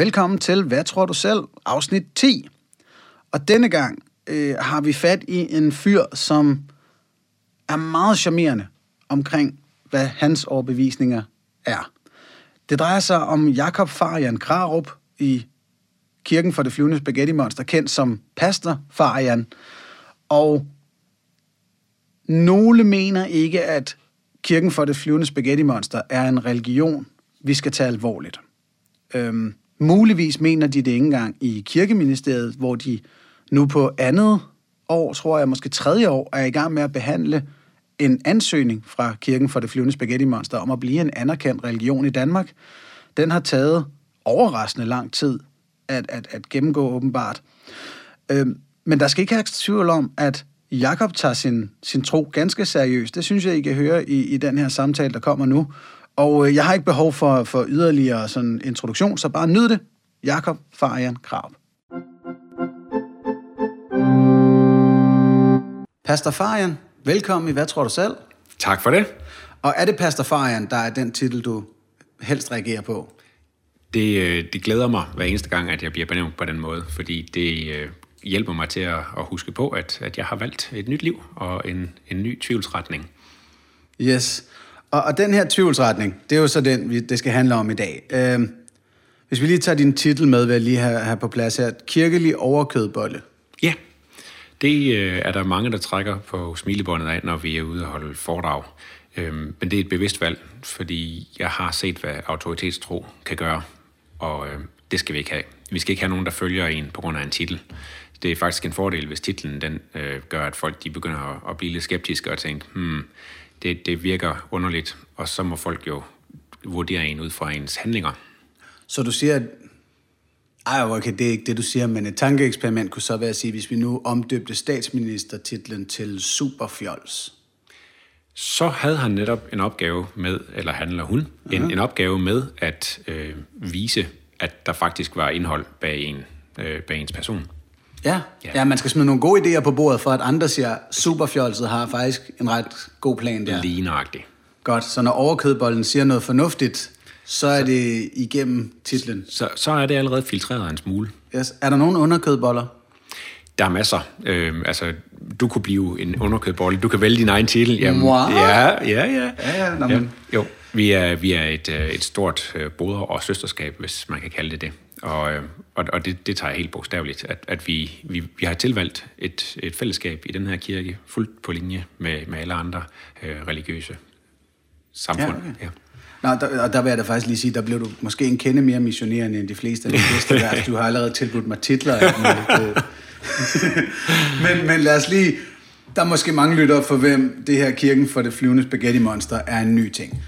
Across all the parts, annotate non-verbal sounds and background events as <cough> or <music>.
Velkommen til Hvad tror du selv? Afsnit 10. Og denne gang øh, har vi fat i en fyr, som er meget charmerende omkring, hvad hans overbevisninger er. Det drejer sig om Jakob Farian Krarup i Kirken for det flyvende spaghetti monster, kendt som Pastor Farian. Og nogle mener ikke, at Kirken for det flyvende spaghetti monster er en religion, vi skal tage alvorligt. Øhm, muligvis mener de det ikke engang i kirkeministeriet, hvor de nu på andet år, tror jeg, måske tredje år, er i gang med at behandle en ansøgning fra Kirken for det flyvende spaghetti monster om at blive en anerkendt religion i Danmark. Den har taget overraskende lang tid at, at, at gennemgå åbenbart. Øhm, men der skal ikke have tvivl om, at Jakob tager sin, sin tro ganske seriøst. Det synes jeg, I kan høre i, i den her samtale, der kommer nu. Og øh, jeg har ikke behov for, for yderligere sådan introduktion, så bare nyd det. Jakob Farian Krab. Pastor Farian, velkommen i Hvad tror du selv? Tak for det. Og er det Pastor Farian, der er den titel, du helst reagerer på? Det, øh, det glæder mig hver eneste gang, at jeg bliver benævnt på den måde, fordi det øh, hjælper mig til at, at huske på, at, at jeg har valgt et nyt liv og en, en ny tvivlsretning. Yes. Og, og den her tvivlsretning, det er jo så den, vi, det skal handle om i dag. Øh, hvis vi lige tager din titel med, vil jeg lige have, have på plads her. Kirkelig overkødbolle. Ja, det øh, er der mange, der trækker på smilebåndet af, når vi er ude og holde foredrag. Øhm, men det er et bevidst valg, fordi jeg har set, hvad autoritetstro kan gøre, og øh, det skal vi ikke have. Vi skal ikke have nogen, der følger en på grund af en titel. Det er faktisk en fordel, hvis titlen den, øh, gør, at folk de begynder at, at blive lidt skeptiske og tænke, hmm, det, det virker underligt, og så må folk jo vurdere en ud fra ens handlinger. Så du siger, at ej, okay, det er ikke det, du siger, men et tankeeksperiment kunne så være at sige, hvis vi nu omdøbte statsministertitlen til Superfjols. Så havde han netop en opgave med, eller han eller hun, uh-huh. en, en opgave med at øh, vise, at der faktisk var indhold bag, en, øh, bag ens person. Ja. ja, ja, man skal smide nogle gode idéer på bordet, for at andre siger, superfjolset har faktisk en ret god plan der. Lige nøjagtigt. Godt, så når overkødbollen siger noget fornuftigt, så er det igennem titlen. Så, så er det allerede filtreret en smule. Yes. Er der nogen underkødboller? Der er masser. Øh, altså, du kunne blive en underkødbolle. Du kan vælge din egen titel. Jamen, wow. Ja, ja, ja. Ja, ja, nå, ja. Jo, vi er, vi er et, øh, et stort øh, broder- og søsterskab, hvis man kan kalde det det. Og, øh, og, og det, det tager jeg helt bogstaveligt, at, at vi, vi, vi har tilvalgt et, et fællesskab i den her kirke, fuldt på linje med, med alle andre øh, religiøse samfund. Ja, okay. ja. Nå, der, og der vil jeg da faktisk lige sige, der blev du måske en kende mere missionerende end de fleste af de bedste <laughs> værd. Du har allerede tilbudt mig titler. <laughs> <laughs> men, men lad os lige... Der er måske mange lyttere for, hvem det her kirken for det flyvende spaghetti monster er en ny ting.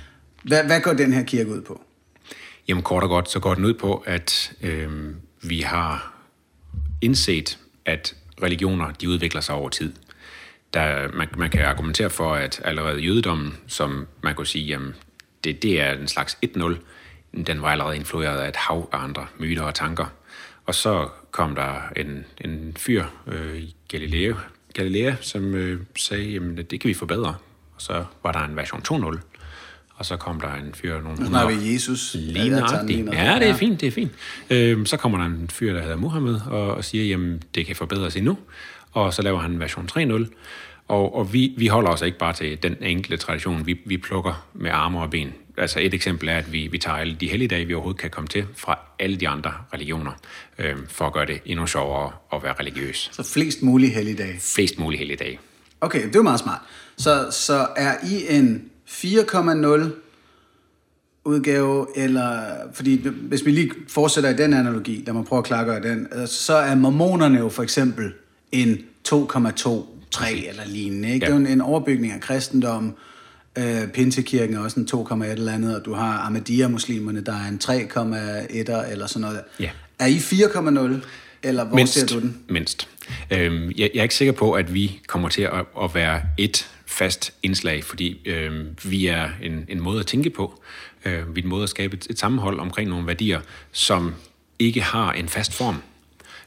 Hvad, hvad går den her kirke ud på? Jamen kort og godt, så går den ud på, at øh, vi har indset, at religioner de udvikler sig over tid. Der, man, man kan argumentere for, at allerede jødedommen, som man kunne sige, jamen, det, det er en slags 1-0. Den var allerede influeret af et hav af andre myter og tanker. Og så kom der en, en fyr øh, i Galileo, Galilea, som øh, sagde, at det kan vi forbedre. Og så var der en version 2.0. Og så kom der en fyr... Nogle nu snakker vi Jesus. Lige Ja, det er fint, det er fint. Øh, så kommer der en fyr, der hedder Muhammed, og, og siger, jamen, det kan forbedres endnu. Og så laver han version 3.0. Og, og vi, vi holder os ikke bare til den enkelte tradition, vi, vi plukker med arme og ben. Altså et eksempel er, at vi, vi tager alle de helligdage, vi overhovedet kan komme til, fra alle de andre religioner, øh, for at gøre det endnu sjovere at være religiøs. Så flest mulige helligdage? Flest mulige helligdage. Okay, det er meget smart. Så, så er I en 4,0 udgave, eller, fordi hvis vi lige fortsætter i den analogi, lad mig prøve at klargøre den, altså, så er mormonerne jo for eksempel en 2,2 3 eller lignende. Ikke? Ja. Det er jo en, en overbygning af kristendom. Øh, Pinsekirken er også en 2,1 eller andet, og du har Ahmadiyya-muslimerne, der er en 3,1 eller sådan noget. Ja. Er I 4,0, eller hvor mindst, ser du den? Mindst. Øhm, jeg, jeg er ikke sikker på, at vi kommer til at, at være et fast indslag, fordi øh, vi er en, en måde at tænke på. Øh, vi er en måde at skabe et, et sammenhold omkring nogle værdier, som ikke har en fast form.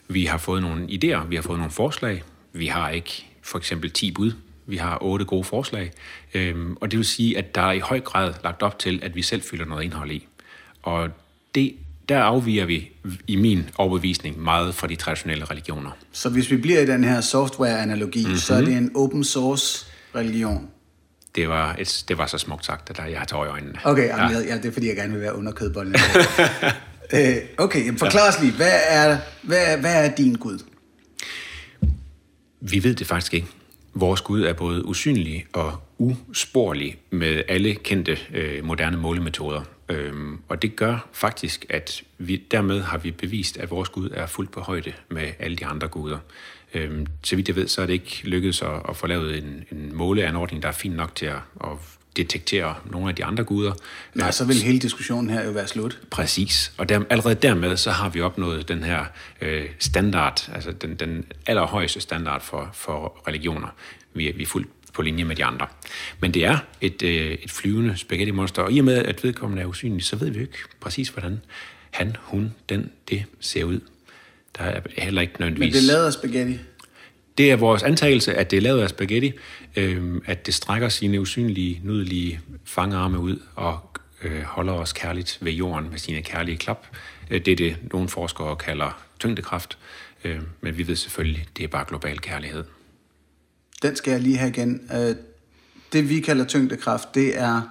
Vi har fået nogle idéer, vi har fået nogle forslag, vi har ikke for eksempel 10 bud. Vi har otte gode forslag, øhm, og det vil sige, at der er i høj grad lagt op til, at vi selv fylder noget indhold i. Og det, der afviger vi i min overbevisning meget fra de traditionelle religioner. Så hvis vi bliver i den her software-analogi, mm-hmm. så er det en open source religion. Det var, et, det var så smukt sagt, at jeg har tøj i øjnene. Okay, ja. Jamen, ja, det er fordi, jeg gerne vil være under kødbollen. <laughs> øh, okay, jamen, forklar os lige, hvad er, hvad, hvad er din Gud? Vi ved det faktisk ikke. Vores Gud er både usynlig og usporlig med alle kendte øh, moderne målemetoder. Øhm, og det gør faktisk, at vi dermed har vi bevist, at vores Gud er fuldt på højde med alle de andre guder. Øhm, så vidt jeg ved, så er det ikke lykkedes at, at få lavet en, en måleanordning, der er fin nok til at, at detektere nogle af de andre guder. Nej, så vil hele diskussionen her jo være slut. Præcis, og der, allerede dermed så har vi opnået den her øh, standard, altså den, den allerhøjeste standard for, for religioner. Vi er, vi er fuldt på linje med de andre. Men det er et, øh, et flyvende spaghetti-monster, og i og med, at vedkommende er usynlig, så ved vi ikke præcis, hvordan han, hun, den, det ser ud. Der er heller ikke nødvendigvis... Men det er lavet af spaghetti? Det er vores antagelse, at det er lavet af spaghetti, øh, at det strækker sine usynlige, nydelige fangarme ud og øh, holder os kærligt ved jorden med sine kærlige klap. Øh, det er det, nogle forskere kalder tyngdekraft, øh, men vi ved selvfølgelig, det er bare global kærlighed. Den skal jeg lige have igen. Øh, det vi kalder tyngdekraft, det er...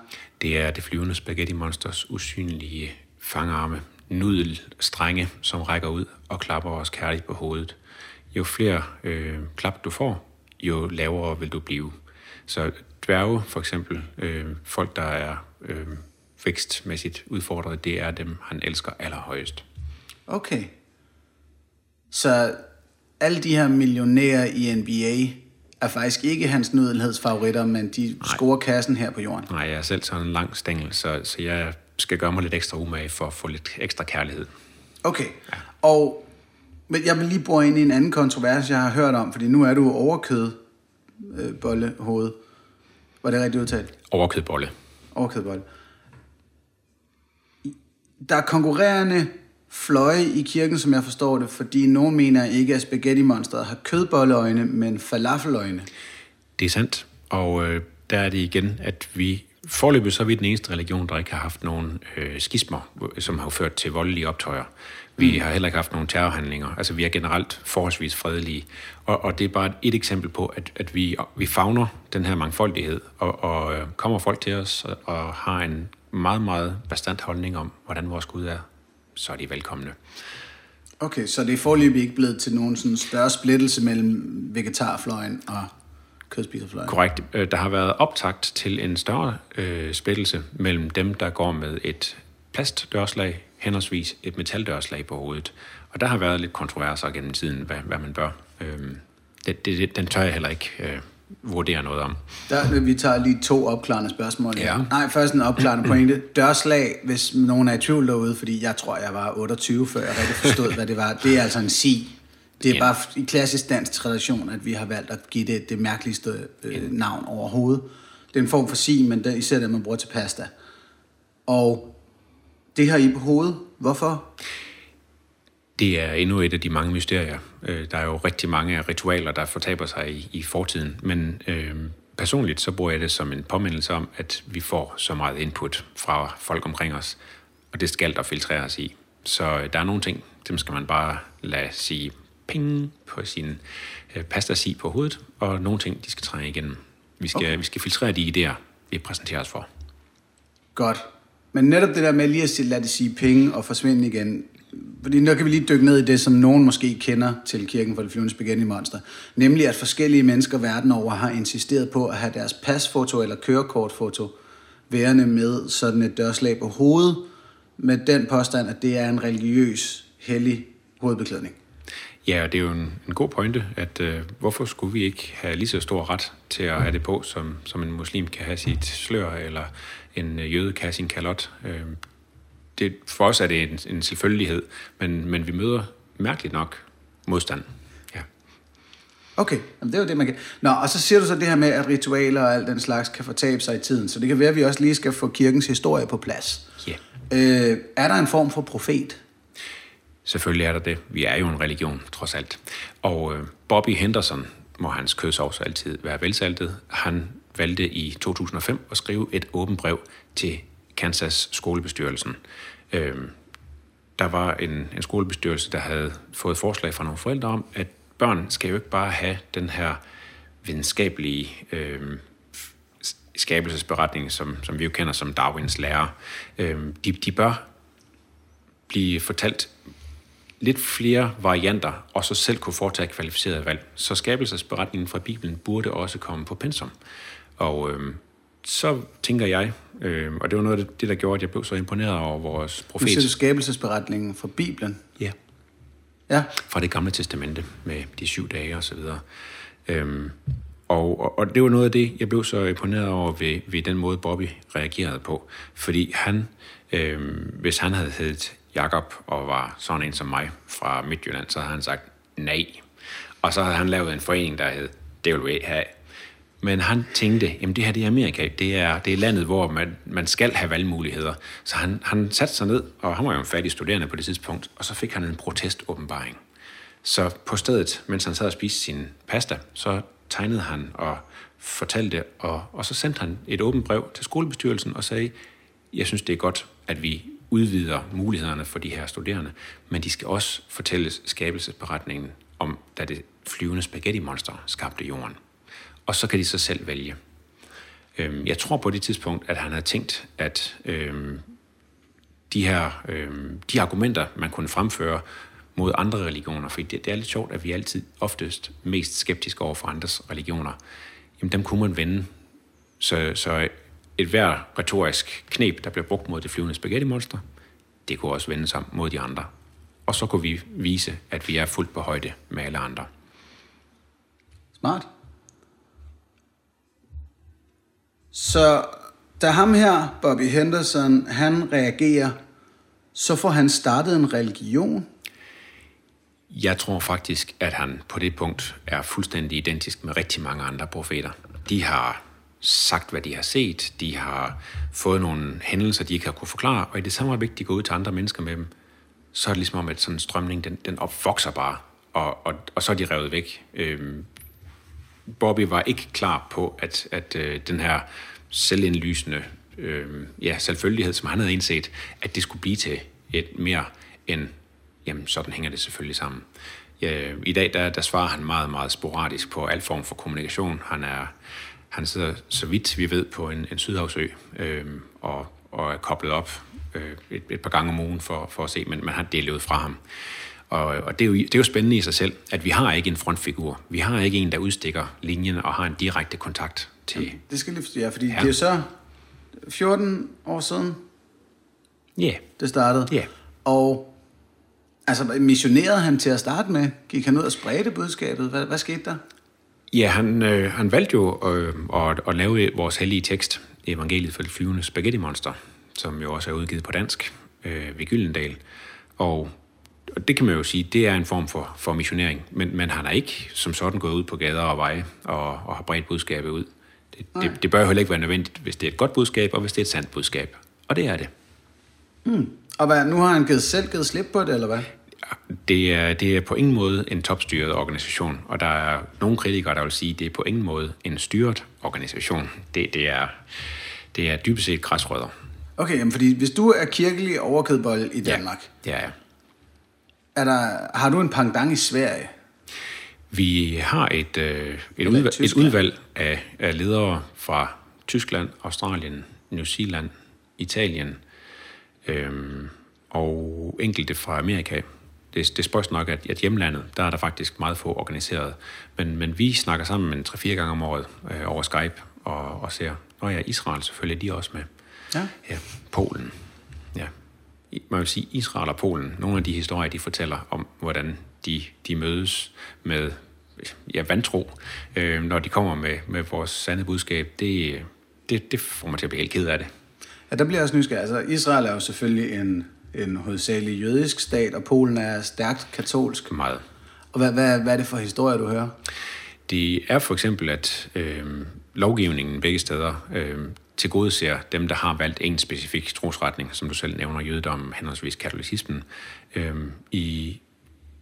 Det er det flyvende spaghetti monsters usynlige fangarme, nudelstrenge, som rækker ud og klapper os kærligt på hovedet. Jo flere øh, klap du får, jo lavere vil du blive. Så dværge, for eksempel, øh, folk, der er øh, vækstmæssigt udfordret, det er dem, han elsker allerhøjest. Okay. Så alle de her millionærer i NBA, er faktisk ikke hans nydelhedsfavoritter, men de Nej. scorer kassen her på jorden. Nej, jeg er selv sådan en lang stængel, så, så jeg skal gøre mig lidt ekstra umage for at få lidt ekstra kærlighed. Okay, ja. og men jeg vil lige bruge ind i en anden kontrovers, jeg har hørt om, fordi nu er du overkød øh, bolle hoved. Var det rigtigt udtalt? Overkødbolle. Overkødbolle. Der er konkurrerende fløje i kirken, som jeg forstår det, fordi nogen mener ikke, at spaghetti-monsteret har kødbolleøjne, men falafeløjne. Det er sandt, og øh, der er det igen, at vi forløbet så er vi den eneste religion, der ikke har haft nogen øh, skismer, som har ført til voldelige optøjer. Vi mm. har heller ikke haft nogen terrorhandlinger. Altså, vi er generelt forholdsvis fredelige. Og, og det er bare et, et eksempel på, at, at vi, vi fagner den her mangfoldighed, og, og øh, kommer folk til os og, og har en meget, meget bestandt holdning om, hvordan vores Gud er så er de velkomne. Okay, så det er forløbig ikke blevet til nogen sådan større splittelse mellem vegetarfløjen og kødspiserfløjen? Korrekt. Øh, der har været optagt til en større øh, splittelse mellem dem, der går med et plastdørslag, henholdsvis et metaldørslag på hovedet. Og der har været lidt kontroverser gennem tiden, hvad, hvad man bør. Øh, det, det, den tør jeg heller ikke øh, vurdere noget om. Der, vi tager lige to opklarende spørgsmål. Ja. Nej, først en opklarende pointe. <clears throat> Dørslag, hvis nogen er i tvivl derude, fordi jeg tror, jeg var 28, før jeg rigtig forstod, hvad det var. Det er altså en si. Det er ja. bare i klassisk dansk tradition, at vi har valgt at give det det mærkeligste øh, navn overhovedet. Det er en form for si, men det, især det, man bruger til pasta. Og det har I på hovedet. Hvorfor? Det er endnu et af de mange mysterier. Øh, der er jo rigtig mange ritualer, der fortaber sig i, i fortiden, men øh, personligt så bruger jeg det som en påmindelse om, at vi får så meget input fra folk omkring os, og det skal der filtreres i. Så øh, der er nogle ting, dem skal man bare lade sige ping på sin øh, pastasi på hovedet, og nogle ting, de skal trænge igennem. Vi skal, okay. vi skal filtrere de idéer, vi præsenterer os for. Godt. Men netop det der med lige at lade det sige penge og forsvinde igen, fordi nu kan vi lige dykke ned i det, som nogen måske kender til kirken for det flyvende spaghetti monster. Nemlig at forskellige mennesker verden over har insisteret på at have deres pasfoto eller kørekortfoto værende med sådan et dørslag på hovedet, med den påstand, at det er en religiøs, hellig hovedbeklædning. Ja, og det er jo en, en god pointe, at øh, hvorfor skulle vi ikke have lige så stor ret til at have det på, som, som en muslim kan have sit slør, eller en øh, jøde kan have sin kalot. Øh, det, for os er det en, en selvfølgelighed, men, men vi møder mærkeligt nok modstand. Ja. Okay, Jamen, det er jo det, man kan... Nå, og så siger du så det her med, at ritualer og alt den slags kan fortabe sig i tiden, så det kan være, at vi også lige skal få kirkens historie på plads. Ja. Øh, er der en form for profet? Selvfølgelig er der det. Vi er jo en religion, trods alt. Og øh, Bobby Henderson, må hans kødsovs altid være velsaltet, han valgte i 2005 at skrive et åbent brev til Kansas skolebestyrelsen. Øh, der var en, en skolebestyrelse, der havde fået forslag fra nogle forældre om, at børn skal jo ikke bare have den her videnskabelige øh, skabelsesberetning, som, som vi jo kender som Darwins lærer. Øh, de, de bør blive fortalt lidt flere varianter, og så selv kunne foretage kvalificerede valg. Så skabelsesberetningen fra Bibelen burde også komme på pensum. Og øh, så tænker jeg, øh, og det var noget af det, der gjorde, at jeg blev så imponeret over vores profet. Nu du skabelsesberetningen fra Bibelen? Ja. Ja. Fra det gamle testamente med de syv dage og så videre. Øhm, og, og, og det var noget af det, jeg blev så imponeret over ved, ved den måde, Bobby reagerede på. Fordi han, øhm, hvis han havde heddet Jakob og var sådan en som mig fra Midtjylland, så havde han sagt nej. Og så havde han lavet en forening, der hed, det vil vi have. Men han tænkte, jamen det her det er Amerika, det er, det er landet, hvor man, man skal have valgmuligheder. Så han, han satte sig ned, og han var jo en fattig studerende på det tidspunkt, og så fik han en proteståbenbaring. Så på stedet, mens han sad og spiste sin pasta, så tegnede han og fortalte, og, og så sendte han et åbent brev til skolebestyrelsen og sagde, jeg synes, det er godt, at vi udvider mulighederne for de her studerende, men de skal også fortælles skabelsesberetningen om, da det flyvende spaghetti-monster skabte jorden. Og så kan de så selv vælge. Øhm, jeg tror på det tidspunkt, at han havde tænkt, at øhm, de her øhm, de argumenter, man kunne fremføre mod andre religioner, for det, det er lidt sjovt, at vi altid oftest mest skeptiske over for andres religioner, jamen dem kunne man vende. Så, så et hver retorisk knep, der bliver brugt mod det flyvende spaghetti-monster, det kunne også vende sig mod de andre. Og så kunne vi vise, at vi er fuldt på højde med alle andre. Smart. Så da ham her, Bobby Henderson, han reagerer, så får han startet en religion. Jeg tror faktisk, at han på det punkt er fuldstændig identisk med rigtig mange andre profeter. De har sagt, hvad de har set. De har fået nogle hændelser, de ikke har kunne forklare. Og i det samme øjeblik, de går ud til andre mennesker med dem, så er det ligesom om, at sådan en strømning, den, den opvokser bare. Og, og, og så er de revet væk. Øhm, Bobby var ikke klar på, at, at øh, den her selvindlysende øh, ja, selvfølgelighed, som han havde indset, at det skulle blive til et mere end, jamen sådan hænger det selvfølgelig sammen. Ja, I dag, der, der svarer han meget, meget sporadisk på al form for kommunikation. Han er, han sidder, så vidt vi ved, på en, en sydhavsø øh, og, og er koblet op øh, et, et par gange om ugen for, for at se, men man har delt ud fra ham. Og, og det, er jo, det er jo spændende i sig selv, at vi har ikke en frontfigur. Vi har ikke en, der udstikker linjen og har en direkte kontakt til... Jamen, det skal lige ja, fordi ja. det er jo så 14 år siden, ja. Yeah. det startede. Ja. Yeah. Og altså, missionerede han til at starte med? Gik han ud og spredte budskabet? Hvad, hvad skete der? Ja, han, øh, han valgte jo øh, at, at lave vores hellige tekst, Evangeliet for det flyvende spaghetti monster, som jo også er udgivet på dansk øh, ved Gyldendal. Og og det kan man jo sige, det er en form for, for missionering, men, men han har ikke som sådan gået ud på gader og veje og, og har bredt budskabet ud. Det, det, det bør jo heller ikke være nødvendigt, hvis det er et godt budskab, og hvis det er et sandt budskab. Og det er det. Mm. Og hvad, nu har han givet, selv givet slip på det, eller hvad? Det er, det er på ingen måde en topstyret organisation, og der er nogle kritikere, der vil sige, at det er på ingen måde en styret organisation. Det, det, er, det er dybest set græsrødder. Okay, jamen fordi hvis du er kirkelig overkædbold i Danmark, ja, ja, ja. Er der, har du en pendant i Sverige? Vi har et, øh, et, udvalg, et udvalg af, af ledere fra Tyskland, Australien, New Zealand, Italien øhm, og enkelte fra Amerika. Det, det spørgsmål nok, at, at hjemlandet, der er der faktisk meget få organiseret. Men, men vi snakker sammen en 3-4 gange om året øh, over Skype og, og ser, når ja, Israel selvfølgelig, de er også med. Ja. ja Polen man vil sige, Israel og Polen, nogle af de historier, de fortæller om, hvordan de, de mødes med ja, vantro, øh, når de kommer med, med vores sande budskab, det, det, det får mig til at blive helt ked af det. Ja, der bliver også nysgerrig. Altså, Israel er jo selvfølgelig en, en hovedsagelig jødisk stat, og Polen er stærkt katolsk. Meget. Og hvad, hvad, hvad er det for historier, du hører? Det er for eksempel, at øh, lovgivningen begge steder øh, til dem, der har valgt en specifik trosretning, som du selv nævner, jødedommen, henholdsvis katolicismen. Øhm, I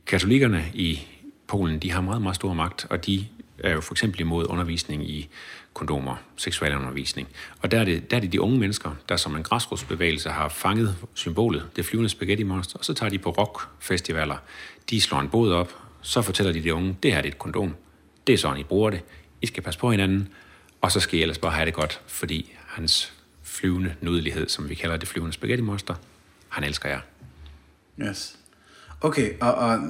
katolikkerne i Polen, de har meget, meget stor magt, og de er jo for eksempel imod undervisning i kondomer, seksuel undervisning. Og der er, det, der er det de unge mennesker, der som en græsrodsbevægelse har fanget symbolet, det flyvende spaghetti monster, og så tager de på rockfestivaler. De slår en båd op, så fortæller de de unge, det her er et kondom. Det er sådan, I bruger det. I skal passe på hinanden, og så skal I ellers bare have det godt, fordi hans flyvende nydelighed, som vi kalder det flyvende spaghetti monster, han elsker jer. Yes. Okay, og, og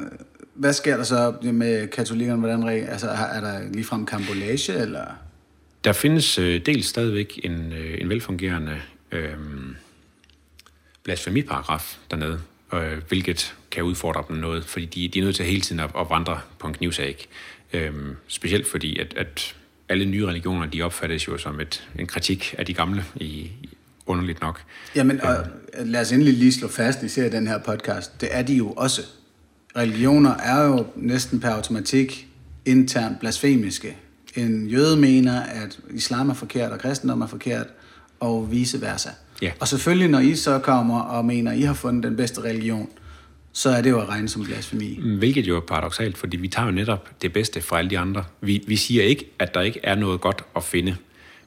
hvad sker der så med katolikkerne? Hvordan, altså, er der ligefrem kambolage, eller? Der findes øh, dels stadigvæk en, øh, en velfungerende øh, blasfemiparagraf dernede, øh, hvilket kan udfordre dem noget, fordi de, de er nødt til hele tiden at, at vandre på en knivsæk. Øh, specielt fordi, at, at alle nye religioner, de opfattes jo som et, en kritik af de gamle, i, underligt nok. Jamen, og lad os endelig lige slå fast, i ser den her podcast, det er de jo også. Religioner er jo næsten per automatik internt blasfemiske. En jøde mener, at islam er forkert, og kristendom er forkert, og vice versa. Ja. Og selvfølgelig, når I så kommer og mener, at I har fundet den bedste religion, så er det jo at regne som blasfemi. Hvilket jo er paradoxalt, fordi vi tager jo netop det bedste fra alle de andre. Vi, vi siger ikke, at der ikke er noget godt at finde.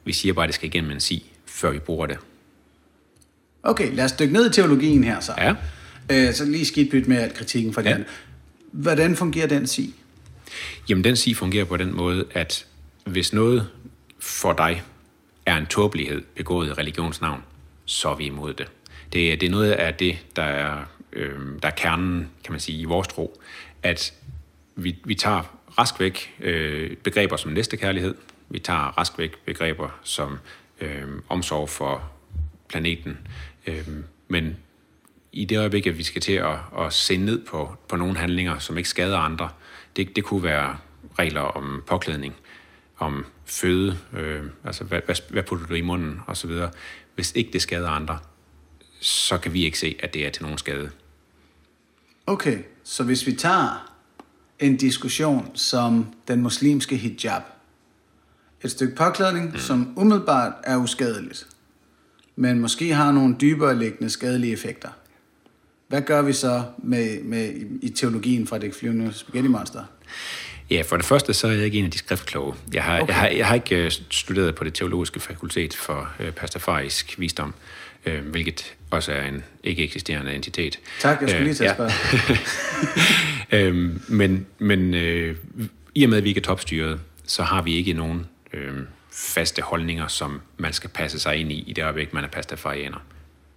Vi siger bare, at det skal igennem en sig, før vi bruger det. Okay, lad os dykke ned i teologien her så. Ja. Øh, så lige skidt bytte med alt kritikken fra ja. den. Hvordan fungerer den sig? Jamen, den sig fungerer på den måde, at hvis noget for dig er en tåbelighed begået i religionsnavn, så er vi imod det. Det, det er noget af det, der er, øh, der er kernen, kan man sige, i vores tro, at vi, vi tager rask væk øh, begreber som næstekærlighed, vi tager rask væk begreber som øh, omsorg for planeten, øh, men i det øjeblik, at vi skal til at, at se ned på, på nogle handlinger, som ikke skader andre, det, det kunne være regler om påklædning, om føde, øh, altså hvad, hvad, hvad putter du i munden osv. Hvis ikke det skader andre, så kan vi ikke se, at det er til nogen skade. Okay, så hvis vi tager en diskussion som den muslimske hijab, et stykke påklædning, mm. som umiddelbart er uskadeligt, men måske har nogle dybere liggende skadelige effekter. Hvad gør vi så med, med i teologien fra det flyvende spaghetti monster? Ja, for det første, så er jeg ikke en af de skriftkloge. Jeg har, okay. jeg har, jeg har ikke øh, studeret på det teologiske fakultet for øh, pastafarisk visdom, øh, hvilket også er en ikke eksisterende entitet. Tak, jeg skulle lige til at spørge. Ja. <laughs> øhm, men men øh, i og med, at vi ikke er topstyret, så har vi ikke nogen øh, faste holdninger, som man skal passe sig ind i, i det øjeblik, man er pastafarianer.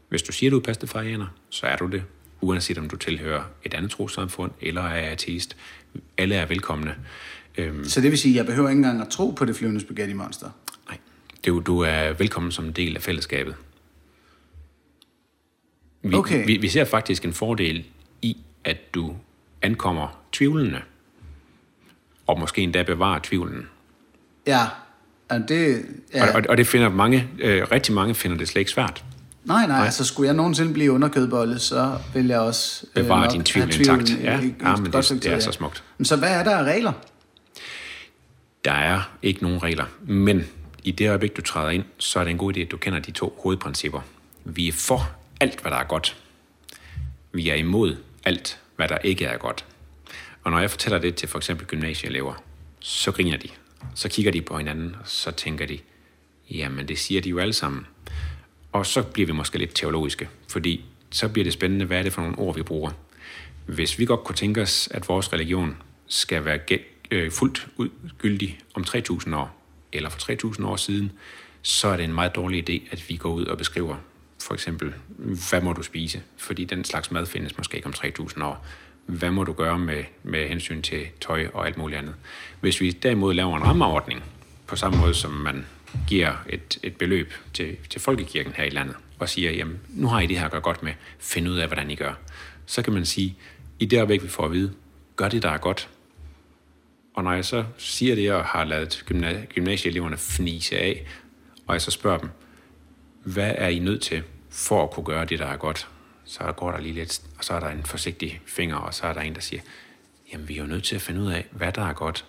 Hvis du siger, du er pastafarianer, så er du det, uanset om du tilhører et andet trosamfund eller er ateist. Alle er velkomne. Øhm, så det vil sige, at jeg behøver ikke engang at tro på det flyvende spaghetti monster? Nej, du, du er velkommen som en del af fællesskabet. Vi, okay. vi, vi ser faktisk en fordel i, at du ankommer tvivlende, og måske endda bevarer tvivlen. Ja, det... Ja. Og, og, og det finder mange, øh, rigtig mange finder det slet ikke svært. Nej, nej, altså skulle jeg nogensinde blive underkødbolle, så vil jeg også... Øh, Bevare øh, din tvivl intakt. Ja, i, ja men det, det er så smukt. Men så hvad er der af regler? Der er ikke nogen regler, men i det øjeblik, du træder ind, så er det en god idé, at du kender de to hovedprincipper. Vi er for alt, hvad der er godt. Vi er imod alt, hvad der ikke er godt. Og når jeg fortæller det til for eksempel gymnasieelever, så griner de. Så kigger de på hinanden, og så tænker de, jamen det siger de jo alle sammen. Og så bliver vi måske lidt teologiske, fordi så bliver det spændende, hvad er det for nogle ord, vi bruger. Hvis vi godt kunne tænke os, at vores religion skal være øh, fuldt udgyldig om 3.000 år, eller for 3.000 år siden, så er det en meget dårlig idé, at vi går ud og beskriver for eksempel, hvad må du spise? Fordi den slags mad findes måske ikke om 3.000 år. Hvad må du gøre med, med hensyn til tøj og alt muligt andet? Hvis vi derimod laver en rammeordning, på samme måde som man giver et, et beløb til, til folkekirken her i landet, og siger, jamen, nu har I det her at gøre godt med, find ud af, hvordan I gør. Så kan man sige, i det øjeblik, vi får at vide, gør det, der er godt. Og når jeg så siger det, og har lavet gymnasieeleverne fnise af, og jeg så spørger dem, hvad er I nødt til for at kunne gøre det, der er godt? Så går der lige lidt, og så er der en forsigtig finger, og så er der en, der siger, jamen vi er jo nødt til at finde ud af, hvad der er godt.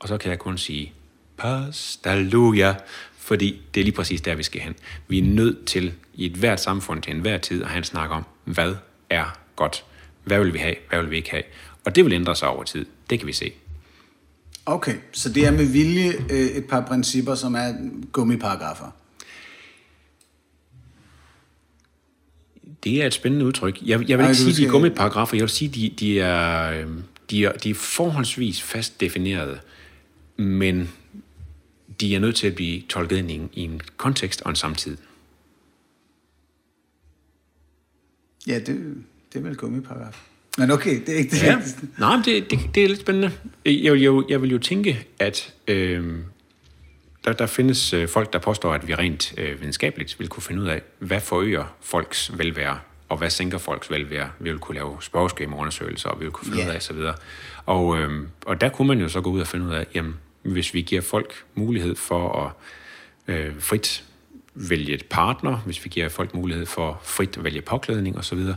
Og så kan jeg kun sige, Pastaluja, fordi det er lige præcis der, vi skal hen. Vi er nødt til i et hvert samfund til enhver tid at have en snak om, hvad er godt? Hvad vil vi have? Hvad vil vi ikke have? Og det vil ændre sig over tid. Det kan vi se. Okay, så det er med vilje øh, et par principper, som er gummiparagrafer. Det er et spændende udtryk. Jeg, jeg vil Ej, ikke du sige, de er skal- gummiparagrafer. Jeg vil sige, de, de, er, øh, de, er, de er forholdsvis fast defineret, men de er nødt til at blive tolket ind i en, i en kontekst og en samtid. Ja, det, det er vel gummiparagraf. Men okay, det er ikke det Ja. Nej, det, det, det er lidt spændende. Jeg, vil jo, jeg vil jo tænke, at øh, der, der findes øh, folk, der påstår, at vi rent øh, videnskabeligt vil kunne finde ud af, hvad forøger folks velvære, og hvad sænker folks velvære. Vi vil kunne lave spørgeskemaundersøgelser, og vi vil kunne finde Ja. ud af osv. Og, øh, og der kunne man jo så gå ud og finde ud af, jamen, hvis vi giver folk mulighed for at øh, frit vælge et partner, hvis vi giver folk mulighed for frit at vælge påklædning osv., så,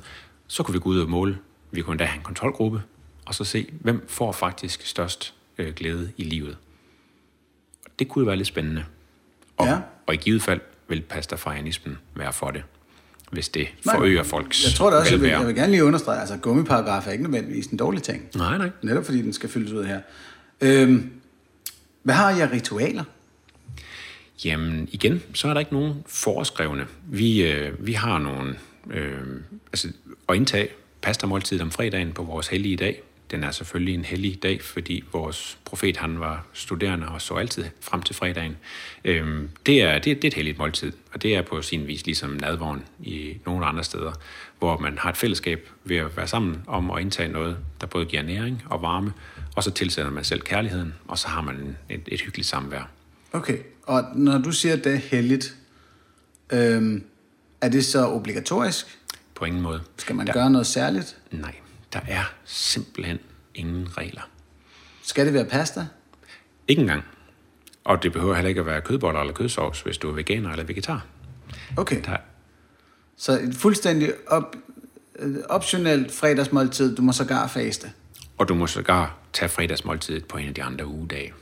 så kunne vi gå ud og måle. Vi kunne endda have en kontrolgruppe, og så se, hvem får faktisk størst øh, glæde i livet. Og det kunne være lidt spændende. Og, Ja. og i givet fald vil pastafarianismen være for det, hvis det Nej, forøger folks Jeg tror da også, jeg vil, jeg vil gerne lige understrege, altså gummiparagraf er ikke nødvendigvis en dårlig ting. Nej, nej. Netop fordi den skal fyldes ud her. Øhm, hvad har jeg ritualer? Jamen igen, så er der ikke nogen foreskrevne. Vi, øh, vi har nogle... Øh, altså at indtage pastamåltid om fredagen på vores hellige dag. Den er selvfølgelig en hellig dag, fordi vores profet han var studerende og så altid frem til fredagen. Øh, det, er, det, det er et helligt måltid, og det er på sin vis ligesom nadvåren i nogle andre steder, hvor man har et fællesskab ved at være sammen om at indtage noget, der både giver næring og varme, og så tilsætter man selv kærligheden, og så har man et, et hyggeligt samvær. Okay, og når du siger, at det er heldigt, øhm, er det så obligatorisk? På ingen måde. Skal man Der- gøre noget særligt? Nej, der er simpelthen ingen regler. Skal det være pasta? Ikke engang. Og det behøver heller ikke at være kødboller eller kødsovs, hvis du er veganer eller vegetar. Okay, Der, så et fuldstændig op, øh, optionelt fredagsmåltid, du må sågar faste. Og du må sågar tage fredagsmåltidet på en af de andre ugedage.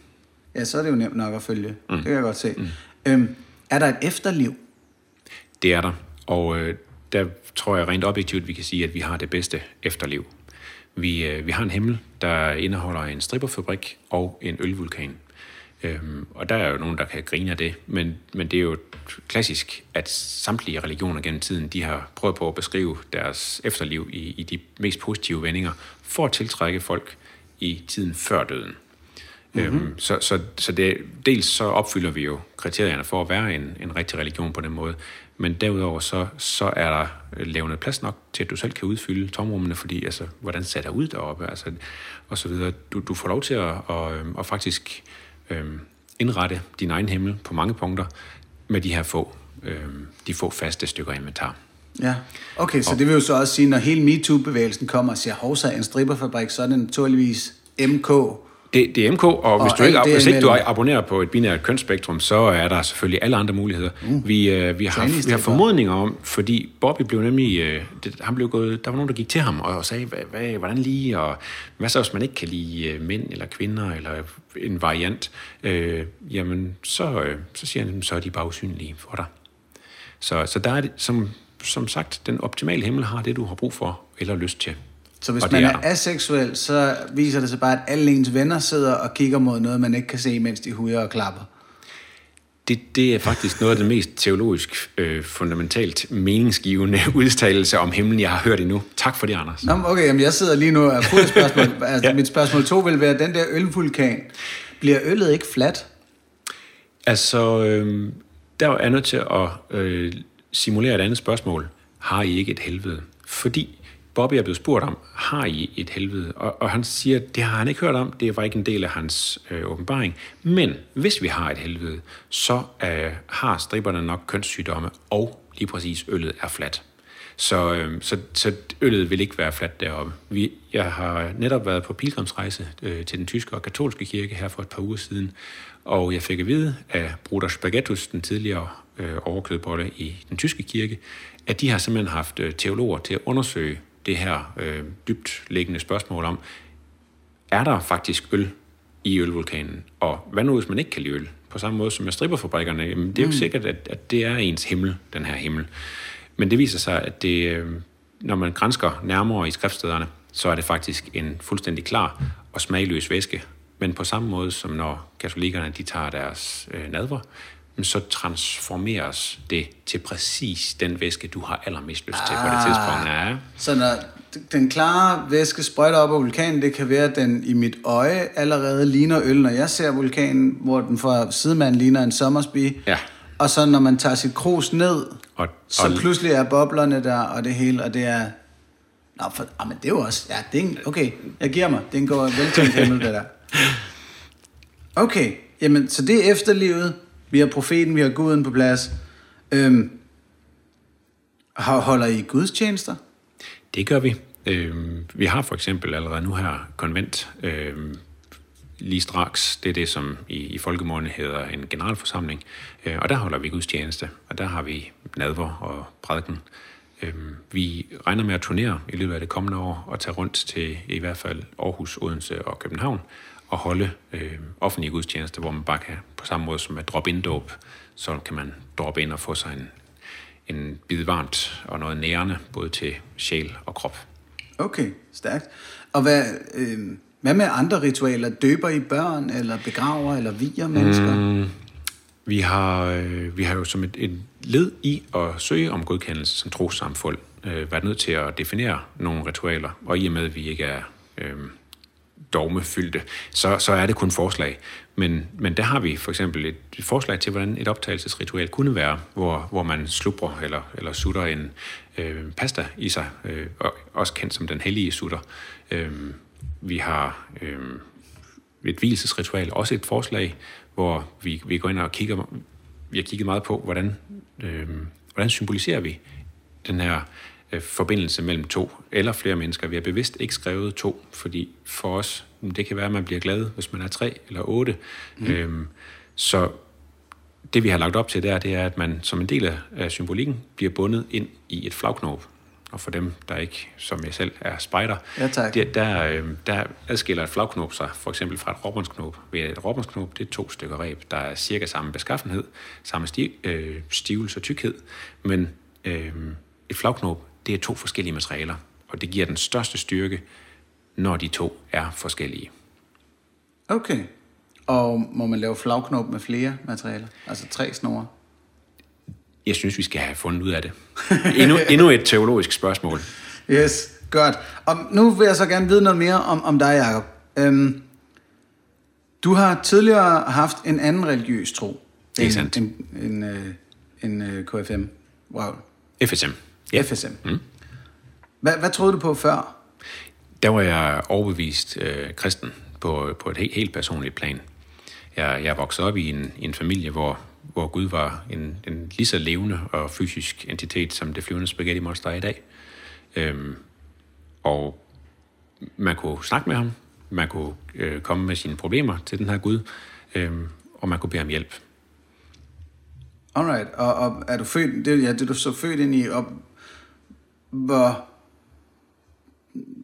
Ja, så er det jo nemt nok at følge. Mm. Det kan jeg godt se. Mm. Øhm, er der et efterliv? Det er der. Og øh, der tror jeg rent objektivt, vi kan sige, at vi har det bedste efterliv. Vi, øh, vi har en himmel, der indeholder en stripperfabrik og en ølvulkan. Øhm, og der er jo nogen, der kan grine af det, men, men det er jo klassisk, at samtlige religioner gennem tiden, de har prøvet på at beskrive deres efterliv i, i de mest positive vendinger, for at tiltrække folk i tiden før døden. Mm-hmm. Øhm, så så, så det, dels så opfylder vi jo kriterierne for at være en, en rigtig religion på den måde, men derudover så, så er der lavet plads nok til, at du selv kan udfylde tomrummene, fordi altså, hvordan ser der ud deroppe, altså, og så videre. Du, du får lov til at, at, øhm, at faktisk øhm, indrette din egen himmel på mange punkter med de her få, øhm, de få faste stykker inventar. Ja. Okay, så det vil jo så også sige, når hele MeToo-bevægelsen kommer og siger, hovsa, en stripperfabrik, så er det naturligvis MK. Det, det er MK, og hvis, Og du ikke, det hvis ikke du abonnerer på et binært kønsspektrum, så er der selvfølgelig alle andre muligheder. Mm. Vi, øh, vi, har, vi har formodninger om, fordi Bobby blev nemlig, øh, det, han blev gået, der var nogen, der gik til ham og, og sagde, hvad, hvad, hvordan lige, og hvad så, hvis man ikke kan lide øh, mænd eller kvinder, eller en variant, øh, jamen, så, øh, så siger han, så er de bare usynlige for dig. Så, så der er det, som, som sagt, den optimale himmel har det, du har brug for eller lyst til. Så hvis Og man det er aseksuel, så viser det sig bare, at alle ens venner sidder og kigger mod noget, man ikke kan se, mens de hujer og klapper. Det, det er faktisk noget af det mest teologisk øh, fundamentalt meningsgivende <laughs> udtalelse om himlen, jeg har hørt endnu. Tak for det, Anders. Nå, okay, jamen jeg sidder lige nu og er fuld spørgsmål. <laughs> Altså, Ja. Mit spørgsmål to vil være, den der ølvulkan, bliver øllet ikke fladt? Altså, øh, der er nødt til at øh, simulere et andet spørgsmål. Har I ikke et helvede? Fordi Bobby er blevet spurgt om, har I et helvede? Og, og han siger, det har han ikke hørt om, det var ikke en del af hans øh, åbenbaring. Men hvis vi har et helvede, så øh, har striberne nok kønssygdomme, og lige præcis øllet er fladt. Så, øh, så, så øllet vil ikke være fladt deroppe. Vi, jeg har netop været på pilgrimsrejse øh, til den tyske og katolske kirke her for et par uger siden, og jeg fik at vide af Bruder Spaghettus, den tidligere øh, overkødbolle i den tyske kirke, at de har simpelthen haft øh, teologer til at undersøge det her øh, dybt liggende spørgsmål om, er der faktisk øl i ølvulkanen? Og hvad nu, hvis man ikke kan lide øl? På samme måde som med stripperfabrikkerne, jamen, det er jo ikke sikkert, at, at det er ens himmel, den her himmel. Men det viser sig, at det, øh, når man grænsker nærmere i skriftstederne, så er det faktisk en fuldstændig klar og smagløs væske, Men på samme måde som når katolikkerne de tager deres øh, nadver, så transformeres det til præcis den væske, du har allermest lyst til ah, på det tidspunkt. Ja. Så når den klare væske sprøjter op af vulkanen, det kan være, at den i mit øje allerede ligner øl, når jeg ser vulkanen, hvor den fra sidemanden ligner en sommersby. Ja. Og så når man tager sit krus ned, Og, så og, pludselig er boblerne der, og det hele, og det er... Nå, for, ah, men det er jo også... Ja, det er en, okay, jeg giver mig. Det går vel til himmel, det der. <laughs> Okay, jamen, så det er efterlivet. Vi har profeten, vi har guden på plads. Øhm, holder I gudstjenester? Det gør vi. Øhm, vi har for eksempel allerede nu her konvent øhm, lige straks. Det er det, som i, i folkemåne hedder en generalforsamling. Øh, og der holder vi gudstjeneste, og der har vi nadver og prædiken. Øhm, vi regner med at turnere i løbet af det kommende år og tage rundt til i hvert fald Aarhus, Odense og København og holde øh, offentlige gudstjenester, hvor man bare kan, på samme måde som at droppe ind dåb, så kan man droppe ind og få sig en, en bid varmt og noget nærende, både til sjæl og krop. Okay, stærkt. Og hvad, øh, hvad med andre ritualer? Døber I børn, eller begraver, eller viger mennesker? Mm. Vi har, øh, vi har jo som et, et led i at søge om godkendelse som trossamfund øh, været nødt til at definere nogle ritualer, og i og med, at vi ikke er øh, dogmefyldte, så, så er det kun forslag. Men, men der har vi for eksempel et, et forslag til, hvordan et optagelsesritual kunne være, hvor, hvor man slubrer eller, eller sutter en øh, pasta i sig, øh, og også kendt som den hellige sutter. Øh, vi har øh, et hvilesesritual, også et forslag, hvor vi, vi går ind og kigger, vi har kigget meget på, hvordan, øh, hvordan symboliserer vi den her øh, forbindelse mellem to eller flere mennesker. Vi har bevidst ikke skrevet to, fordi for os, det kan være, at man bliver glad, hvis man er tre eller otte. Mm. Øhm, så det, vi har lagt op til der, det er, at man som en del af, symbolikken bliver bundet ind i et flagknop. Og for dem, der ikke, som jeg selv er spejder, Ja, tak. der, der, øh, der adskiller et flagknop sig for eksempel fra et råbåndsknop. Ved et råbåndsknop, det er to stykker reb, der er cirka samme beskaffenhed, samme sti, øh, stivelse og tykkhed, men øh, et flagknop, det er to forskellige materialer, og det giver den største styrke, når de to er forskellige. Okay. Og må man lave flagknop med flere materialer? Altså tre snore? Jeg synes, vi skal have fundet ud af det. Endnu, <laughs> endnu et teologisk spørgsmål. Yes, godt. Og nu vil jeg så gerne vide noget mere om, om dig, Jacob. Øhm, du har tidligere haft en anden religiøs tro. Det er end, sandt. En, en, øh, en øh, KFM. Wow. FSM. Ja. FSM. Mm. Hvad, hvad troede du på før? Der var jeg overbevist øh, kristen på, på et helt, helt personligt plan. Jeg, jeg voksede op i en, i en familie, hvor, hvor Gud var en, en lige så levende og fysisk entitet, som det flyvende spaghetti monster er i dag. Øhm, og man kunne snakke med ham, man kunne øh, komme med sine problemer til den her Gud, øhm, og man kunne bede om hjælp. Alright. Og, og er du født, det, ja, det er du så født ind i, og hvor,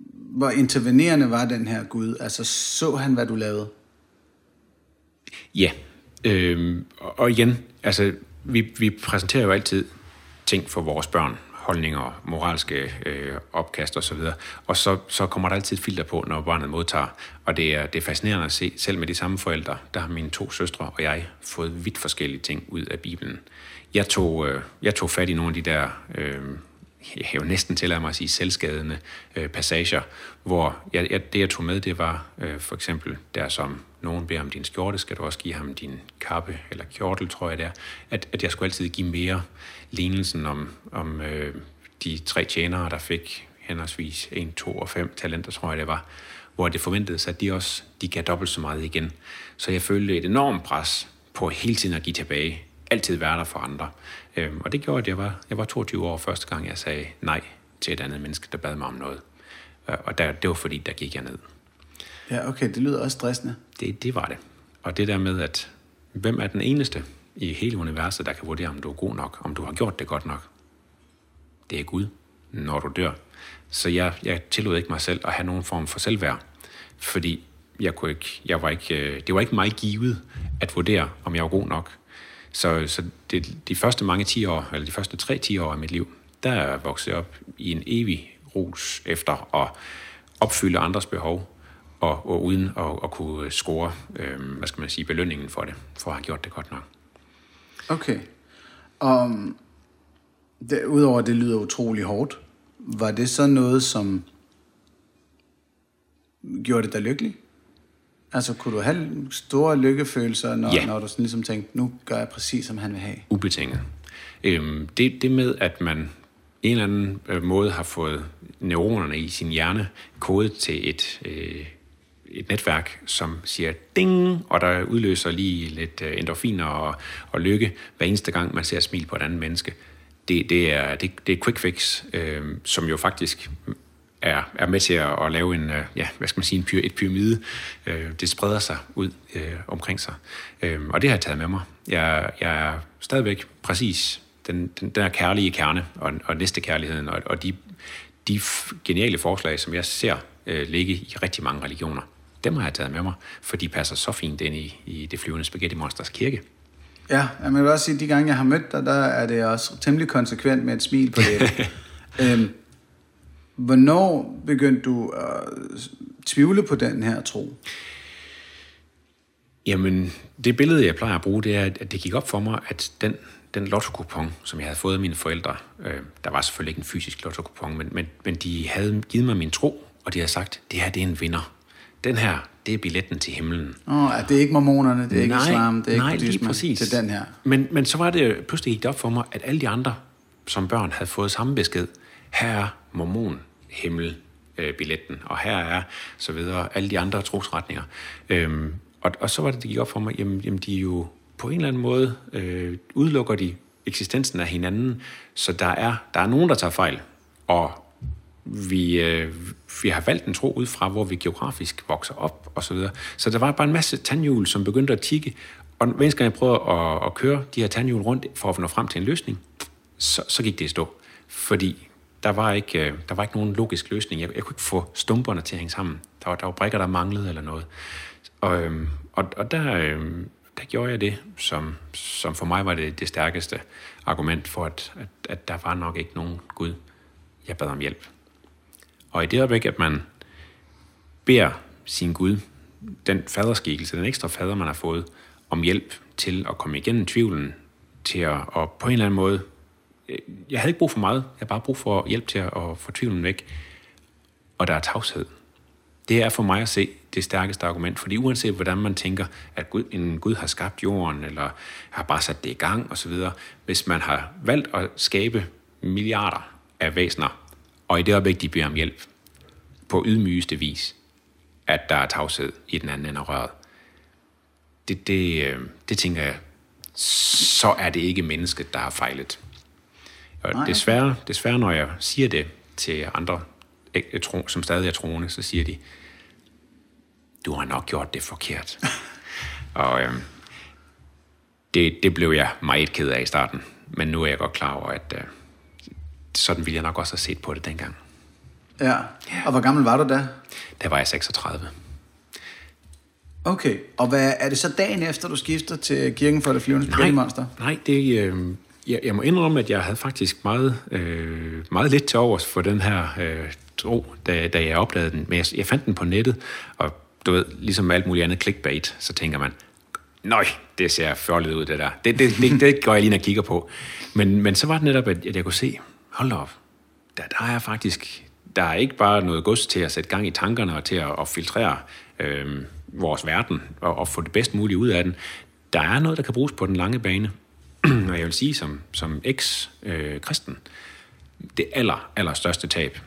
hvor intervenerende var den her Gud? Altså, så han, hvad du lavede? Ja, øh, og, igen, altså, vi, vi præsenterer jo altid ting for vores børn, holdninger, moralske øh, opkast så videre. og så, så kommer der altid et filter på, når barnet modtager, og det er, det er fascinerende at se, selv med de samme forældre, der har mine to søstre og jeg fået vidt forskellige ting ud af Bibelen. Jeg tog, øh, jeg tog fat i nogle af de der... Øh, jeg jo næsten tillader mig at sige selvskadende øh, passager, hvor jeg, jeg, det, jeg tog med, det var øh, for eksempel der, som nogen beder om din skjorte, skal du også give ham din kappe eller kjortel, tror jeg det er, at, at jeg skulle altid give mere lignelsen om, om øh, de tre tjenere, der fik henholdsvis 1, 2 og 5 talenter, tror jeg det var, hvor det forventedes, at de også de gav dobbelt så meget igen. Så jeg følte et enormt pres på hele tiden at give tilbage, altid være der for andre. Øhm, og det gjorde, at jeg var, jeg var 22 år første gang, jeg sagde nej til et andet menneske, der bad mig om noget. Øh, Og der, det var fordi, der gik jeg ned. Ja, okay, det lyder også stressende. Det, det var det. Og det der med, at hvem er den eneste i hele universet, der kan vurdere, om du er god nok, om du har gjort det godt nok? Det er Gud, når du dør. Så jeg, jeg tillod ikke mig selv at have nogen form for selvværd, fordi jeg kunne ikke, jeg var ikke, øh, det var ikke mig givet at vurdere, om jeg var god nok. Så, så det, de første mange 10 år, eller de første 3-10 år af mit liv, der er jeg vokset op i en evig rus efter at opfylde andres behov. og, og uden at, at kunne score, øh, hvad skal man sige, belønningen for det, for at have gjort det godt nok. Okay. Um, det, udover at det lyder utrolig hårdt, var det så noget, som gjorde det dig lykkelig? Altså, kunne du have store lykkefølelser, når, Ja. når du sådan ligesom tænkte, nu gør jeg præcis, som han vil have? Ubetinget. Øhm, det, det med, at man en eller anden øh, måde har fået neuronerne i sin hjerne kodet til et, øh, et netværk, som siger ding, og der udløser lige lidt øh, endorfiner og, og lykke, hver eneste gang man ser smil på et andet menneske. Det, det, er, det, det er quick fix, øh, som jo faktisk er, er med til at, at lave en, øh, ja, hvad skal man sige, en pyr, et pyramide. Øh, det spreder sig ud øh, omkring sig. Øh, og det har jeg taget med mig. Jeg, jeg er stadigvæk præcis den, den der kærlige kerne og, og næste kærligheden og, og de, de geniale forslag, som jeg ser øh, ligge i rigtig mange religioner, dem har jeg taget med mig, for de passer så fint ind i, i det flyvende spaghetti monsters kirke. Ja, jeg vil også sige, at de gange, jeg har mødt dig, der er det også temmelig konsekvent med et smil på <laughs> læben. øhm, hvornår begyndte du at tvivle på den her tro? Jamen, det billede, jeg plejer at bruge, det er, at det gik op for mig, at den, den lotto som jeg havde fået af mine forældre, øh, der var selvfølgelig ikke en fysisk lotto men, men, men de havde givet mig min tro, og de havde sagt, det her det er en vinder. Den her, det er billetten til himlen. Åh, oh, det er ikke mormonerne, det er ikke islam, det er nej, ikke lige buddhisme, præcis. det er den her. Men, men så var det pludselig gik det op for mig, at alle de andre som børn havde fået samme besked. Her er mormon himmel øh, billetten, og her er så videre alle de andre trosretninger. Øhm, og, og så var det, det gik op for mig, jamen, jamen de er jo på en eller anden måde, øh, udelukker de eksistensen af hinanden, så der er, der er nogen, der tager fejl, og vi, øh, vi har valgt en tro ud fra, hvor vi geografisk vokser op og så videre. Så der var bare en masse tandhjul, som begyndte at tikke, og hver gang jeg prøvede at, at køre de her tandhjul rundt for at nå frem til en løsning, så, så gik det i stå. Fordi der var ikke, øh, der var ikke nogen logisk løsning. Jeg, jeg kunne ikke få stumperne til at hænge sammen. Der var, der var brikker, der manglede eller noget. Og, øhm, og, og der, øhm, der gjorde jeg det, som, som for mig var det, det stærkeste argument for, at, at, at der var nok ikke nogen Gud. Jeg bad om hjælp. Og i det øjeblik, at man beder sin Gud, den faderskikkelse, den ekstra fader, man har fået, om hjælp til at komme igennem tvivlen, til at, at på en eller anden måde, Øh, jeg havde ikke brug for meget, jeg havde bare brug for hjælp til at, at få tvivlen væk, og der er tavshed. Det er for mig at se det stærkeste argument, fordi uanset hvordan man tænker, at Gud, en Gud har skabt jorden, eller har bare sat det i gang osv., hvis man har valgt at skabe milliarder af væsener, og i det øjeblik, de beder om hjælp, på ydmygeste vis, at der er tavshed i den anden ende af røret, det, det, øh, det tænker jeg, så er det ikke mennesket, der har fejlet. Og Nej, desværre, desværre, når jeg siger det til andre, som stadig er troende, så siger de, du har nok gjort det forkert. <laughs> og øhm, det, det blev jeg meget ked af i starten, men nu er jeg godt klar over, at øh, sådan ville jeg nok også have set på det dengang. Ja. Og hvor gammel var du da? Der var jeg 36. Okay. Og hvad er det så dagen efter, du skifter til kirken for det flyvende spaghetti-monster? nej det, øh, jeg, jeg må indrømme, at jeg havde faktisk meget, øh, meget lidt til overs for den her øh, tro, da, da jeg opdagede den. Men jeg, jeg fandt den på nettet, og du ved, ligesom alt muligt andet clickbait, så tænker man, nej, det ser fjollet ud, det der. Det, det, det, det går jeg lige og kigger på. Men, men så var det netop, at, at jeg kunne se, hold op, der, der er faktisk, der er ikke bare noget gods til at sætte gang i tankerne og til at, at filtrere øh, vores verden og, og få det bedst mulige ud af den. Der er noget, der kan bruges på den lange bane. <clears throat> og jeg vil sige, som, som eks-kristen, øh, det aller, aller største tab,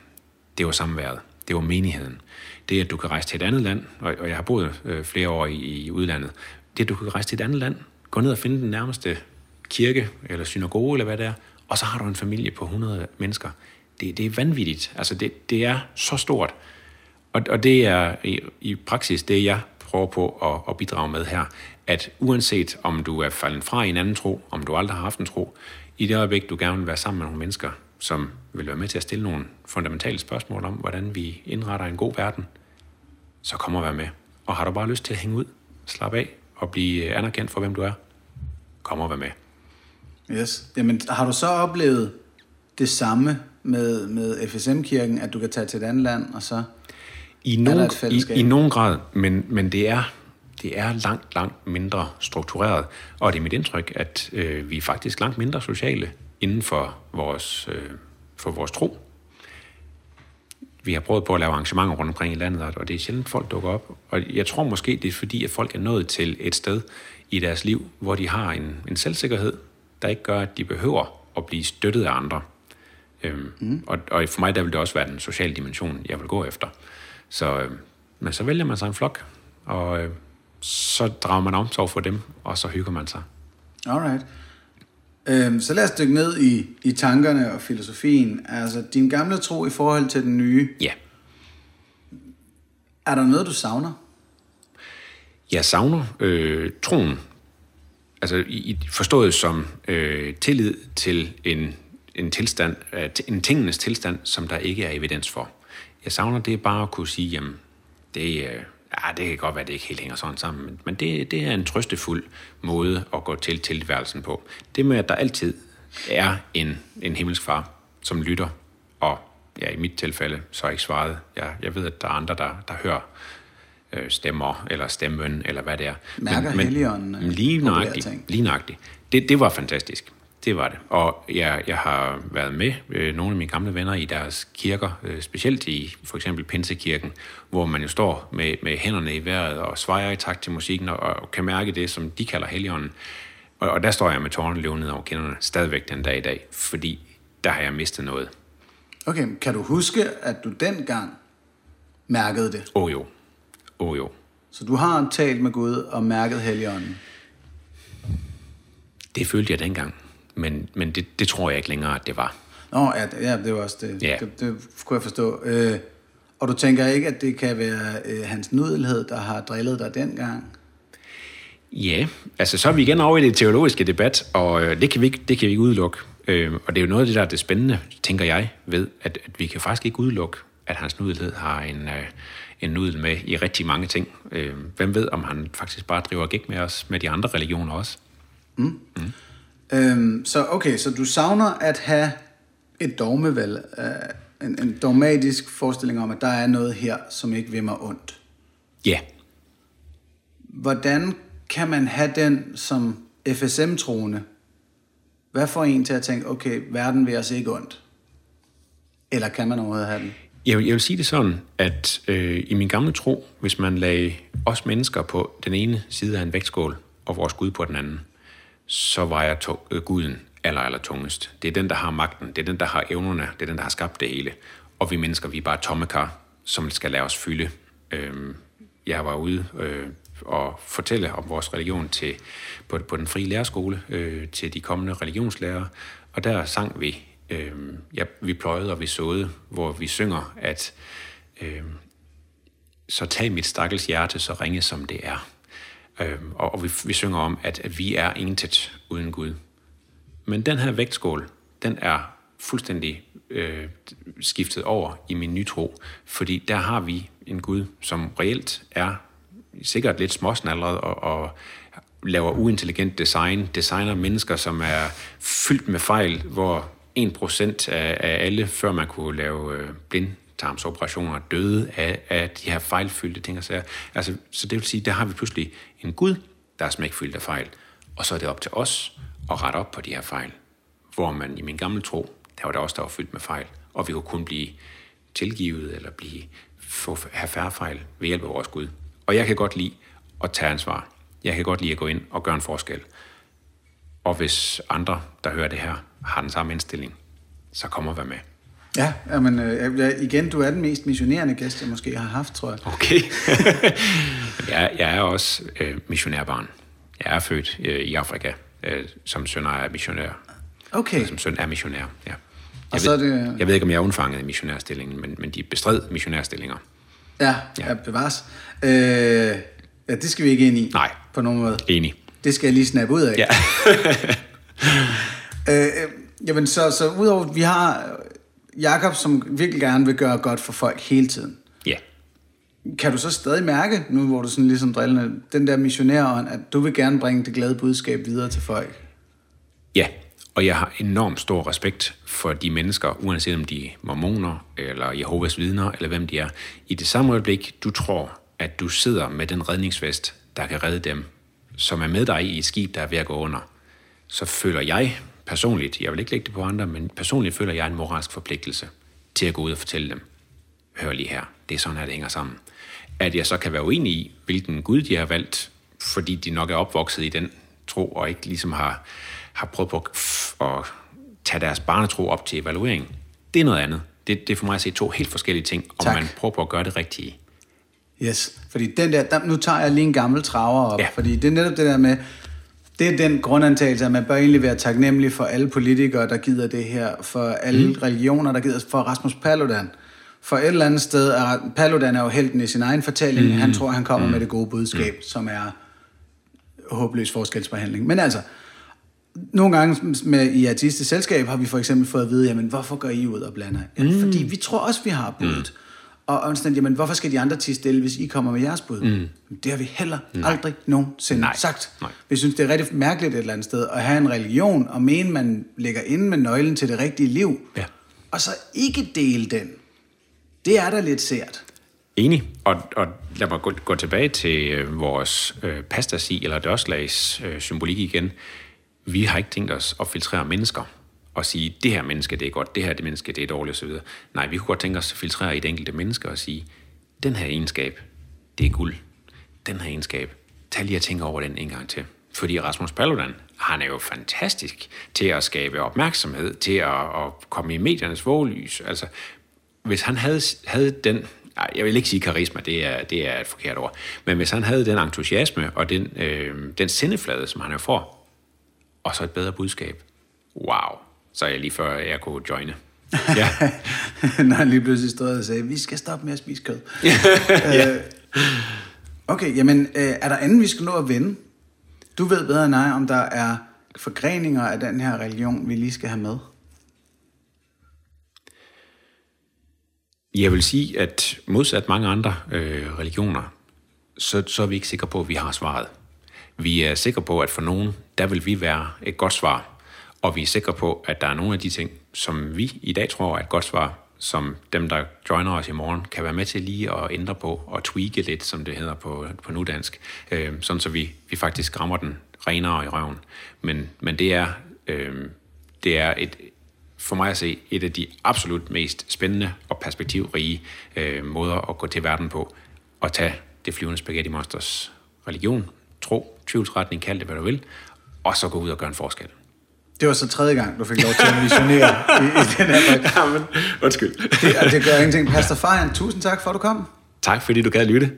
det var samværet. Det var menigheden. Det, at du kan rejse til et andet land, og, og jeg har boet øh, flere år i, i udlandet, det, at du kan rejse til et andet land, gå ned og finde den nærmeste kirke, eller synagoge, eller hvad det er, og så har du en familie på 100 mennesker. Det, det er vanvittigt. Altså, det, det er så stort. Og, og det er i, i praksis det, jeg prøver på at, at bidrage med her, at uanset om du er faldet fra i en anden tro, om du aldrig har haft en tro, i det øjeblik, du gerne vil være sammen med nogle mennesker, som vil være med til at stille nogle fundamentale spørgsmål om, hvordan vi indretter en god verden, så kom og vær med. Og har du bare lyst til at hænge ud, slappe af og blive anerkendt for, hvem du er, kom og vær med. Yes. Jamen, har du så oplevet det samme med, med FSM-kirken, at du kan tage til et andet land, og så... I nogen, i, I nogen grad, men, men det, er, det er langt, langt mindre struktureret. Og det er mit indtryk, at øh, vi er faktisk langt mindre sociale inden for vores, øh, for vores tro. Vi har prøvet på at lave arrangementer rundt omkring i landet, og det er sjældent, folk dukker op. Og jeg tror måske, det er fordi, at folk er nået til et sted i deres liv, hvor de har en, en selvsikkerhed, der ikke gør, at de behøver at blive støttet af andre. Øhm, mm. og, og for mig der vil det også være den sociale dimension, jeg vil gå efter. Så, øh, men så vælger man sig en flok, og øh, så drager man omsorg for dem, og så hygger man sig. Alright. Øhm, så lad os dykke ned i, i tankerne og filosofien. Altså, din gamle tro i forhold til den nye. Ja, Er der noget, du savner? jeg savner øh, troen, altså i, forstået som øh, tillid til en, en tilstand, øh, en tingenes tilstand, som der ikke er evidens for. Jeg savner det bare at kunne sige, jamen, det, øh, ja, det kan godt være, at det ikke helt hænger sådan sammen, men, men det, det er en trøstefuld måde at gå til tilværelsen på. Det med, at der altid er en, en himmelsk far, som lytter, og ja, i mit tilfælde, så er jeg ikke svaret. Jeg, jeg ved, at der er andre, der, der hører øh, stemmer, eller stemmen, eller hvad det er. Mærker Helligånden, øh, Lige nøjagtigt. Lige nøjagtigt. Det, det var fantastisk. Det var det. Og jeg, jeg har været med øh, nogle af mine gamle venner i deres kirker, øh, specielt i for eksempel Pinsekirken, hvor man jo står med, med hænderne i vejret og svejer i takt til musikken og, og kan mærke det, som de kalder Helligånden. Og, og der står jeg med tårerne løbende ned over kinderne stadigvæk den dag i dag, fordi der har jeg mistet noget. Okay, kan du huske, at du dengang mærkede det? Åh oh, jo. Åh oh, jo. Så du har talt med Gud og mærket Helligånden. Det følte jeg dengang. Men, men det, det tror jeg ikke længere, at det var. Nå, ja, det- ja det var også det. Ja. Det, det kunne jeg forstå. Øh, og du tænker ikke, at det kan være øh, hans nudelhed, der har drillet dig dengang? Ja, altså så er vi igen over i det teologiske debat, og øh, det kan vi ikke, det kan vi ikke udelukke. Øh, og det er jo noget af det, der er det spændende, tænker jeg, ved, at, at vi kan faktisk ikke udelukke, at hans nudelhed har en, øh, en nudel med i rigtig mange ting. Øh, hvem ved, om han faktisk bare driver gæk med os, med de andre religioner også? Øhm, så okay, så du savner at have et dogmevalg, øh, en, en dogmatisk forestilling om, at der er noget her, som ikke vil mig ondt. Ja, Hvordan kan man have den som FSM-troende? Hvad får en til at tænke, okay, verden vil os ikke ondt? Eller kan man overhovedet have den? Jeg vil, jeg vil sige det sådan, at øh, i min gamle tro, hvis man lagde os mennesker på den ene side af en vægtskål, og vores Gud på den anden, så vejer to, øh, Guden aller, aller tungest. Det er den, der har magten, det er den, der har evnerne, det er den, der har skabt det hele. Og vi mennesker, vi er bare tomme kar, som skal lade os fylde. Øh, jeg var ude øh, og fortælle om vores religion til, på, på den frie lærerskole øh, til de kommende religionslærere, og der sang vi, øh, ja, vi pløjede og vi såede, hvor vi synger, at øh, så tag mit stakkels hjerte så ringe som det er. Øh, og og vi, vi synger om, at, at vi er intet uden Gud. Men den her vægtskål, den er fuldstændig øh, skiftet over i min nye tro, fordi der har vi en Gud, som reelt er sikkert lidt småsnallret og, og laver uintelligent design, designer mennesker, som er fyldt med fejl, hvor 1% af, af alle, før man kunne lave øh, tarmsoperationer døde af, af de her fejlfyldte ting og sager. Altså, så det vil sige, der har vi pludselig en Gud, der er smækfyldt af fejl, og så er det op til os at rette op på de her fejl. Hvor man i min gamle tro, der var der også, der var fyldt med fejl, og vi kunne kun blive tilgivet eller blive, få, have færre fejl ved hjælp af vores Gud. Og jeg kan godt lide at tage ansvar. Jeg kan godt lide at gå ind og gøre en forskel. Og hvis andre, der hører det her, har den samme indstilling, så kommer være med. Ja, men øh, igen, du er den mest missionerende gæst, jeg måske har haft, tror jeg. Okay. <laughs> jeg, jeg er også øh, missionærbarn. Jeg er født øh, i Afrika øh, som søn af missionær. Okay, Som søn af missionær, ja. Jeg, Og så ved, er det- jeg ved ikke, om jeg er undfanget i missionærstillingen, men, men de bestred missionærstillinger. ja, ja. bevares. Øh, ja, det skal vi ikke ind i. Nej. På nogen måde. Enig. Det skal jeg lige snappe ud af. Ja. <laughs> Øh, jamen, så, så udover, vi har Jakob, som virkelig gerne vil gøre godt for folk hele tiden. ja. Kan du så stadig mærke, nu hvor du sådan ligesom drillende, den der missionærånd, at du vil gerne bringe det glade budskab videre til folk? Ja, Og jeg har enormt stor respekt for de mennesker, uanset om de er mormoner, eller Jehovas vidner, eller hvem de er. I det samme øjeblik, du tror, at du sidder med den redningsvest, der kan redde dem, som er med dig i et skib, der er ved at gå under, så føler jeg personligt, jeg vil ikke lægge det på andre, men personligt føler jeg en moralsk forpligtelse til at gå ud og fortælle dem, hør lige her, det er sådan her, det hænger sammen. At jeg så kan være uenig i, hvilken Gud de har valgt, fordi de nok er opvokset i den tro, og ikke ligesom har, har prøvet på at tage deres barnetro op til evaluering. Det er noget andet. Det, det er for mig at se to helt forskellige ting, om tak. man prøver på at gøre det rigtige. Yes, fordi den der, der, nu tager jeg lige en gammel traver op, ja. fordi det er netop det der med, det er den grundantagelse, at man bør egentlig være taknemmelig for alle politikere, der gider det her, for alle mm. religioner, der gider, for Rasmus Paludan. For et eller andet sted, er, Paludan er jo helten i sin egen fortælling, mm. han tror, han kommer mm. med det gode budskab, mm. som er håbløs forskelsbehandling. Men altså, nogle gange med, i artistisk selskab har vi for eksempel fået at vide, jamen hvorfor går I ud og blander? Ja, mm. Fordi vi tror også, vi har budet. Mm. Og onsdag, jamen hvorfor skal de andre tige stille, hvis I kommer med jeres bud? Mm. Det har vi heller Nej. aldrig nogensinde Nej. sagt. Nej. Vi synes, det er rigtig mærkeligt et eller andet sted, at have en religion, og mene, man ligger inde med nøglen til det rigtige liv, ja. og så ikke dele den. Det er da lidt sært. Enig. Og, og lad mig gå, gå tilbage til øh, vores øh, pastasi, eller dørslags øh, symbolik igen. Vi har ikke tænkt os at filtrere mennesker og sige, det her menneske, det er godt, det her det menneske, det er dårligt osv. Nej, vi kunne godt tænke os at filtrere i det enkelte menneske og sige, den her egenskab, det er guld. Den her egenskab, tag lige at tænke over den en gang til. Fordi Rasmus Paludan, han er jo fantastisk til at skabe opmærksomhed, til at, at komme i mediernes våglys. Altså, hvis han havde, havde den, jeg vil ikke sige karisma, det er, det er et forkert ord, men hvis han havde den entusiasme og den, øh, den sindeflade, som han jo får, og så et bedre budskab, wow, så jeg lige før, jeg kunne joine. <laughs> Ja. <laughs> Når han lige pludselig stod og sagde, vi skal stoppe med at spise kød. <laughs> ja. Øh, okay, jamen, øh, er der andet, vi skal nå at vende? Du ved bedre end mig, om der er forgreninger af den her religion, vi lige skal have med. Jeg vil sige, at modsat mange andre øh, religioner, så, så er vi ikke sikre på, at vi har svaret. Vi er sikre på, at for nogen, der vil vi være et godt svar. Og vi er sikre på, at der er nogle af de ting, som vi i dag tror er et godt svar, som dem, der joiner os i morgen, kan være med til lige at ændre på og tweake lidt, som det hedder på, på nudansk, øh, sådan så vi, vi faktisk rammer den renere i røven. Men, men det er, øh, det er et, for mig at se et af de absolut mest spændende og perspektivrige øh, måder at gå til verden på, og tage det flyvende spaghetti monsters religion, tro, tvivlsretning, kald det hvad du vil, og så gå ud og gøre en forskel. Det var så tredje gang, du fik lov til at missionere i, i den her Ja, men, undskyld. Det, det gør ingenting. Pastor Fejren, tusind tak for, at du kom. Tak, fordi du gad lytte.